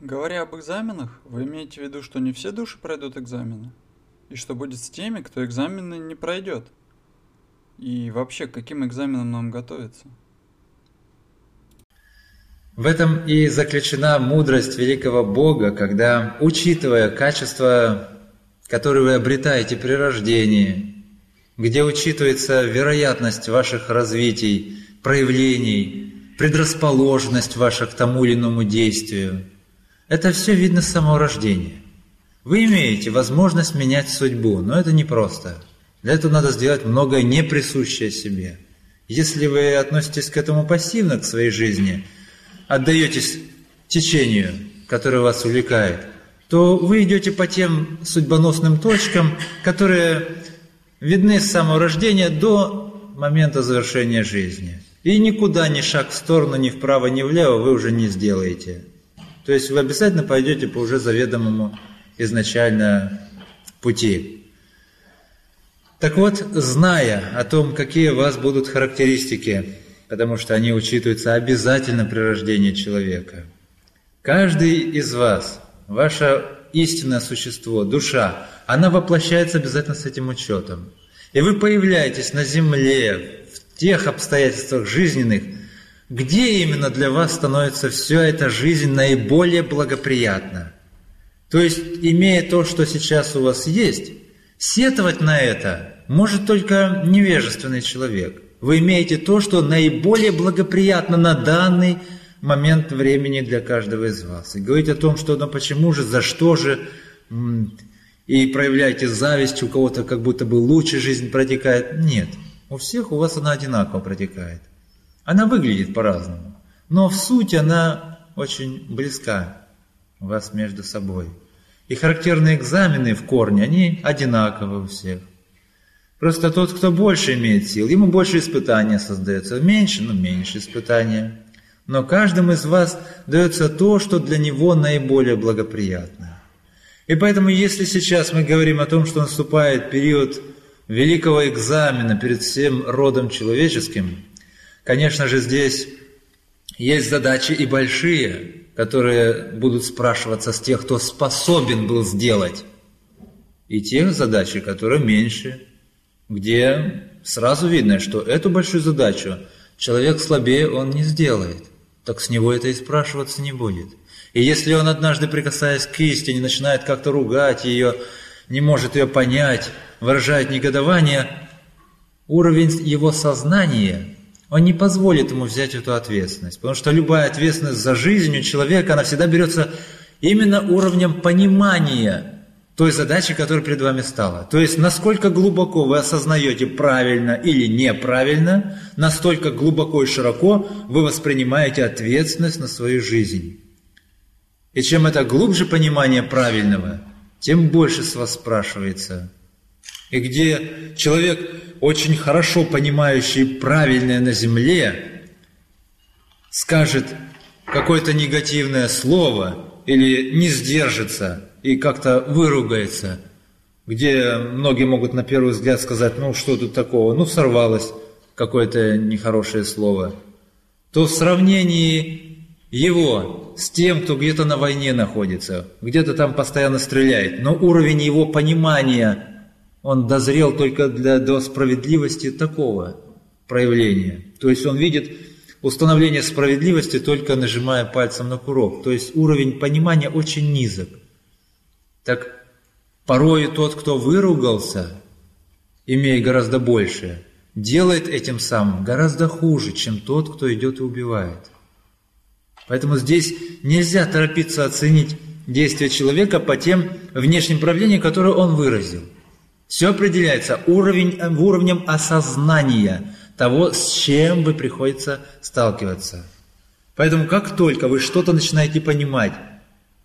Говоря об экзаменах, вы имеете в виду, что не все души пройдут экзамены? И что будет с теми, кто экзамены не пройдет? И вообще, к каким экзаменам нам готовиться? В этом и заключена мудрость великого Бога, когда, учитывая качества, которые вы обретаете при рождении, где учитывается вероятность ваших развитий, проявлений, предрасположенность ваша к тому или иному действию, это все видно с самого рождения. Вы имеете возможность менять судьбу, но это непросто. Для этого надо сделать многое неприсущее себе. Если вы относитесь к этому пассивно, к своей жизни – отдаетесь течению, которое вас увлекает, то вы идете по тем судьбоносным точкам, которые видны с самого рождения до момента завершения жизни. И никуда ни шаг в сторону, ни вправо, ни влево вы уже не сделаете. То есть вы обязательно пойдете по уже заведомому изначально пути. Так вот, зная о том, какие у вас будут характеристики потому что они учитываются обязательно при рождении человека. Каждый из вас, ваше истинное существо, душа, она воплощается обязательно с этим учетом. И вы появляетесь на земле в тех обстоятельствах жизненных, где именно для вас становится все эта жизнь наиболее благоприятна. То есть, имея то, что сейчас у вас есть, сетовать на это может только невежественный человек. Вы имеете то, что наиболее благоприятно на данный момент времени для каждого из вас. И говорить о том, что ну почему же, за что же, и проявляете зависть, у кого-то как будто бы лучше жизнь протекает. Нет, у всех у вас она одинаково протекает. Она выглядит по-разному, но в сути она очень близка вас между собой. И характерные экзамены в корне, они одинаковы у всех. Просто тот, кто больше имеет сил, ему больше испытания создается. Меньше, ну меньше испытания. Но каждому из вас дается то, что для него наиболее благоприятно. И поэтому, если сейчас мы говорим о том, что наступает период великого экзамена перед всем родом человеческим, конечно же, здесь есть задачи и большие, которые будут спрашиваться с тех, кто способен был сделать, и тех задачи, которые меньше – где сразу видно, что эту большую задачу человек слабее он не сделает, так с него это и спрашиваться не будет. И если он однажды, прикасаясь к истине, начинает как-то ругать ее, не может ее понять, выражает негодование, уровень его сознания, он не позволит ему взять эту ответственность. Потому что любая ответственность за жизнь у человека, она всегда берется именно уровнем понимания той задачи, которая перед вами стала. То есть, насколько глубоко вы осознаете правильно или неправильно, настолько глубоко и широко вы воспринимаете ответственность на свою жизнь. И чем это глубже понимание правильного, тем больше с вас спрашивается. И где человек, очень хорошо понимающий правильное на земле, скажет какое-то негативное слово или не сдержится – и как-то выругается, где многие могут на первый взгляд сказать, ну что тут такого, ну сорвалось какое-то нехорошее слово, то в сравнении его с тем, кто где-то на войне находится, где-то там постоянно стреляет, но уровень его понимания, он дозрел только для, до справедливости такого проявления. То есть он видит установление справедливости только нажимая пальцем на курок. То есть уровень понимания очень низок. Так порой тот, кто выругался, имея гораздо больше, делает этим самым гораздо хуже, чем тот, кто идет и убивает. Поэтому здесь нельзя торопиться оценить действия человека по тем внешним проявлениям, которые он выразил. Все определяется уровень, уровнем осознания того, с чем вы приходится сталкиваться. Поэтому как только вы что-то начинаете понимать,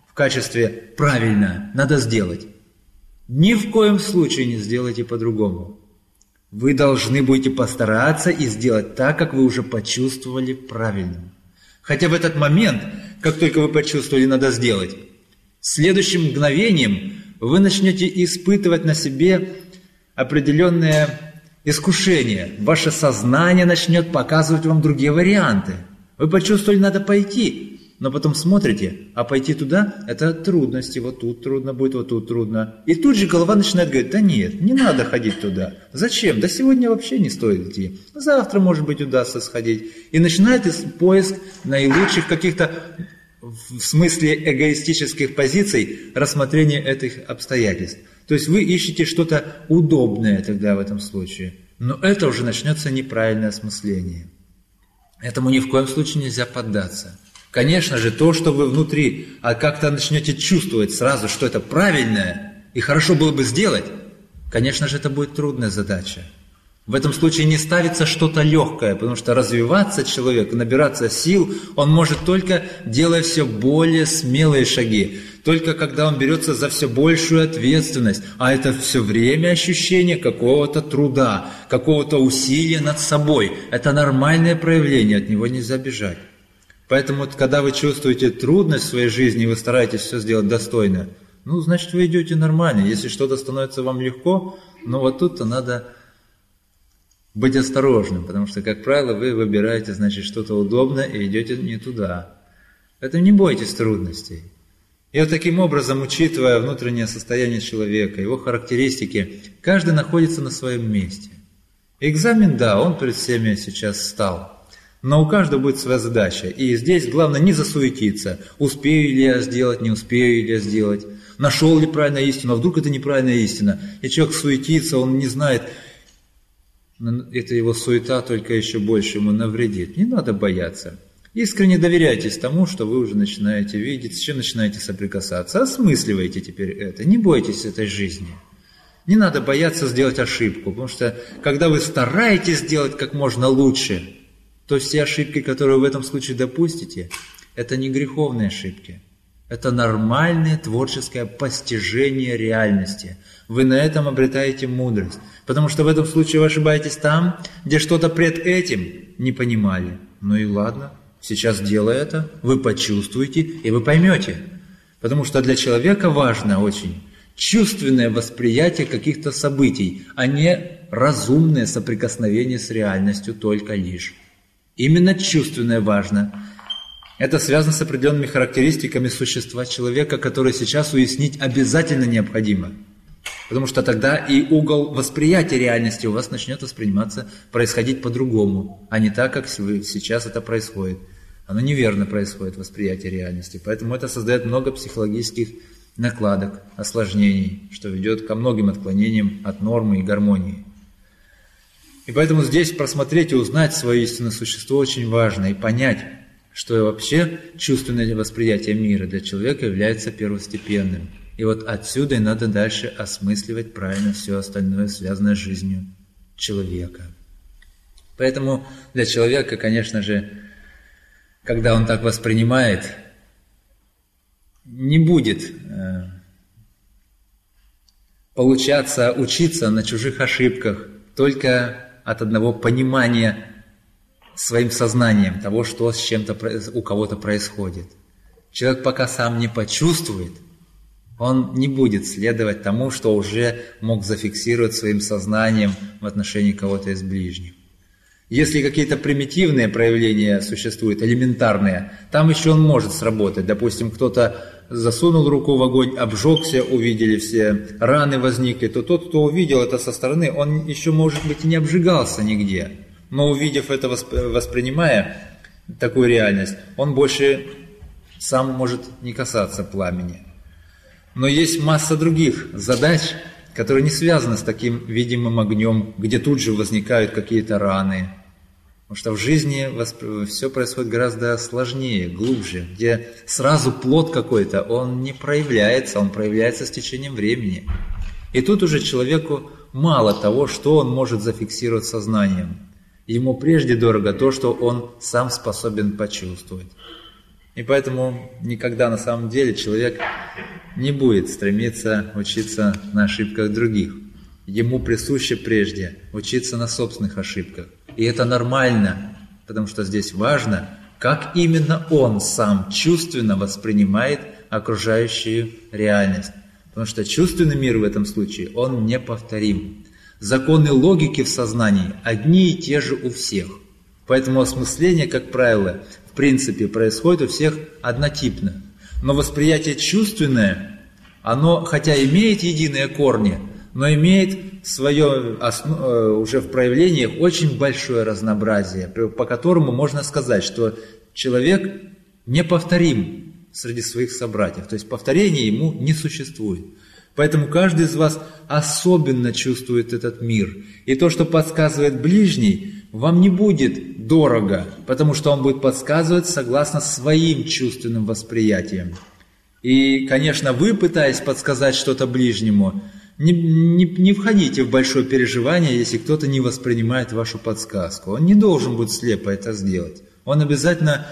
в качестве «правильно, надо сделать». Ни в коем случае не сделайте по-другому. Вы должны будете постараться и сделать так, как вы уже почувствовали правильным. Хотя в этот момент, как только вы почувствовали, надо сделать, следующим мгновением вы начнете испытывать на себе определенное искушение. Ваше сознание начнет показывать вам другие варианты. Вы почувствовали, надо пойти. но потом смотрите, а пойти туда – это трудности, вот тут трудно будет, вот тут трудно. И тут же голова начинает говорить, да нет, не надо ходить туда. Зачем? Да сегодня вообще не стоит идти. Завтра, может быть, удастся сходить. И начинает поиск наилучших каких-то в смысле эгоистических позиций рассмотрения этих обстоятельств. То есть вы ищете что-то удобное тогда в этом случае. Но это уже начнется неправильное осмысление. Этому ни в коем случае нельзя поддаться. Конечно же, то, что вы внутри, а как-то начнете чувствовать сразу, что это правильное и хорошо было бы сделать, конечно же, это будет трудная задача. В этом случае не ставится что-то легкое, потому что развиваться человек, набираться сил, он может только делая все более смелые шаги, только когда он берется за все большую ответственность, а это все время ощущение какого-то труда, какого-то усилия над собой. Это нормальное проявление, от него нельзя бежать. Поэтому, когда вы чувствуете трудность в своей жизни, и вы стараетесь все сделать достойно, ну, значит, вы идете нормально. Если что-то становится вам легко, ну, вот тут-то надо быть осторожным, потому что, как правило, вы выбираете, значит, что-то удобное и идете не туда. Поэтому не бойтесь трудностей. И вот таким образом, учитывая внутреннее состояние человека, его характеристики, каждый находится на своем месте. Экзамен, да, он перед всеми сейчас стал. Но у каждого будет своя задача. И здесь главное не засуетиться. Успею ли я сделать, не успею ли я сделать. Нашел ли правильную истину, а вдруг это неправильная истина. И человек суетится, он не знает, это его суета только еще больше ему навредит. Не надо бояться. Искренне доверяйтесь тому, что вы уже начинаете видеть, с чем начинаете соприкасаться. Осмысливайте теперь это. Не бойтесь этой жизни. Не надо бояться сделать ошибку, потому что когда вы стараетесь сделать как можно лучше, то все ошибки, которые вы в этом случае допустите, это не греховные ошибки. Это нормальное творческое постижение реальности. Вы на этом обретаете мудрость. Потому что в этом случае вы ошибаетесь там, где что-то пред этим не понимали. Ну и ладно, сейчас делая это, вы почувствуете и вы поймете. Потому что для человека важно очень чувственное восприятие каких-то событий, а не разумное соприкосновение с реальностью только лишь. Именно чувственное важно. Это связано с определенными характеристиками существа человека, которые сейчас уяснить обязательно необходимо. Потому что тогда и угол восприятия реальности у вас начнет восприниматься, происходить по-другому, а не так, как сейчас это происходит. Оно неверно происходит, восприятие реальности. Поэтому это создает много психологических накладок, осложнений, что ведет ко многим отклонениям от нормы и гармонии. И поэтому здесь просмотреть и узнать свое истинное существо очень важно и понять, что вообще чувственное восприятие мира для человека является первостепенным. И вот отсюда и надо дальше осмысливать правильно все остальное, связанное с жизнью человека. Поэтому для человека, конечно же, когда он так воспринимает, не будет э, получаться учиться на чужих ошибках только от одного понимания своим сознанием того, что с чем-то у кого-то происходит. Человек пока сам не почувствует, он не будет следовать тому, что уже мог зафиксировать своим сознанием в отношении кого-то из ближних. Если какие-то примитивные проявления существуют, элементарные, там еще он может сработать. Допустим, кто-то засунул руку в огонь, обжегся, увидели все, раны возникли, то тот, кто увидел это со стороны, он еще, может быть, и не обжигался нигде. Но увидев это, воспринимая такую реальность, он больше сам может не касаться пламени. Но есть масса других задач, которые не связаны с таким видимым огнем, где тут же возникают какие-то раны, Потому что в жизни все происходит гораздо сложнее, глубже, где сразу плод какой-то, он не проявляется, он проявляется с течением времени. И тут уже человеку мало того, что он может зафиксировать сознанием. Ему прежде дорого то, что он сам способен почувствовать. И поэтому никогда на самом деле человек не будет стремиться учиться на ошибках других. Ему присуще прежде учиться на собственных ошибках. И это нормально, потому что здесь важно, как именно он сам чувственно воспринимает окружающую реальность. Потому что чувственный мир в этом случае, он неповторим. Законы логики в сознании одни и те же у всех. Поэтому осмысление, как правило, в принципе происходит у всех однотипно. Но восприятие чувственное, оно хотя имеет единые корни, но имеет свое э, уже в проявлениях очень большое разнообразие, по которому можно сказать, что человек неповторим среди своих собратьев. То есть повторения ему не существует. Поэтому каждый из вас особенно чувствует этот мир. И то, что подсказывает ближний, вам не будет дорого, потому что он будет подсказывать согласно своим чувственным восприятиям. И, конечно, вы, пытаясь подсказать что-то ближнему, не, не, не входите в большое переживание, если кто-то не воспринимает вашу подсказку. Он не должен будет слепо это сделать. Он обязательно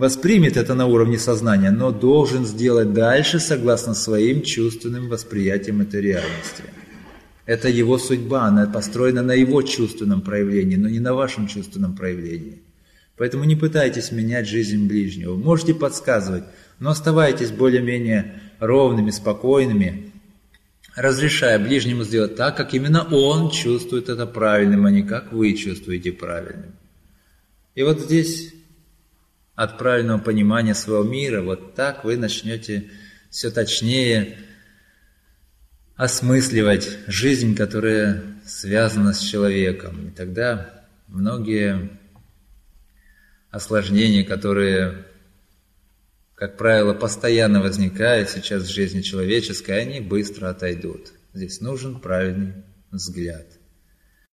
воспримет это на уровне сознания, но должен сделать дальше согласно своим чувственным восприятиям этой реальности. Это его судьба, она построена на его чувственном проявлении, но не на вашем чувственном проявлении. Поэтому не пытайтесь менять жизнь ближнего. Можете подсказывать, но оставайтесь более-менее ровными, спокойными, разрешая ближнему сделать так, как именно он чувствует это правильным, а не как вы чувствуете правильным. И вот здесь от правильного понимания своего мира, вот так вы начнете все точнее осмысливать жизнь, которая связана с человеком. И тогда многие осложнения, которые, как правило, постоянно возникают сейчас в жизни человеческой, они быстро отойдут. Здесь нужен правильный взгляд.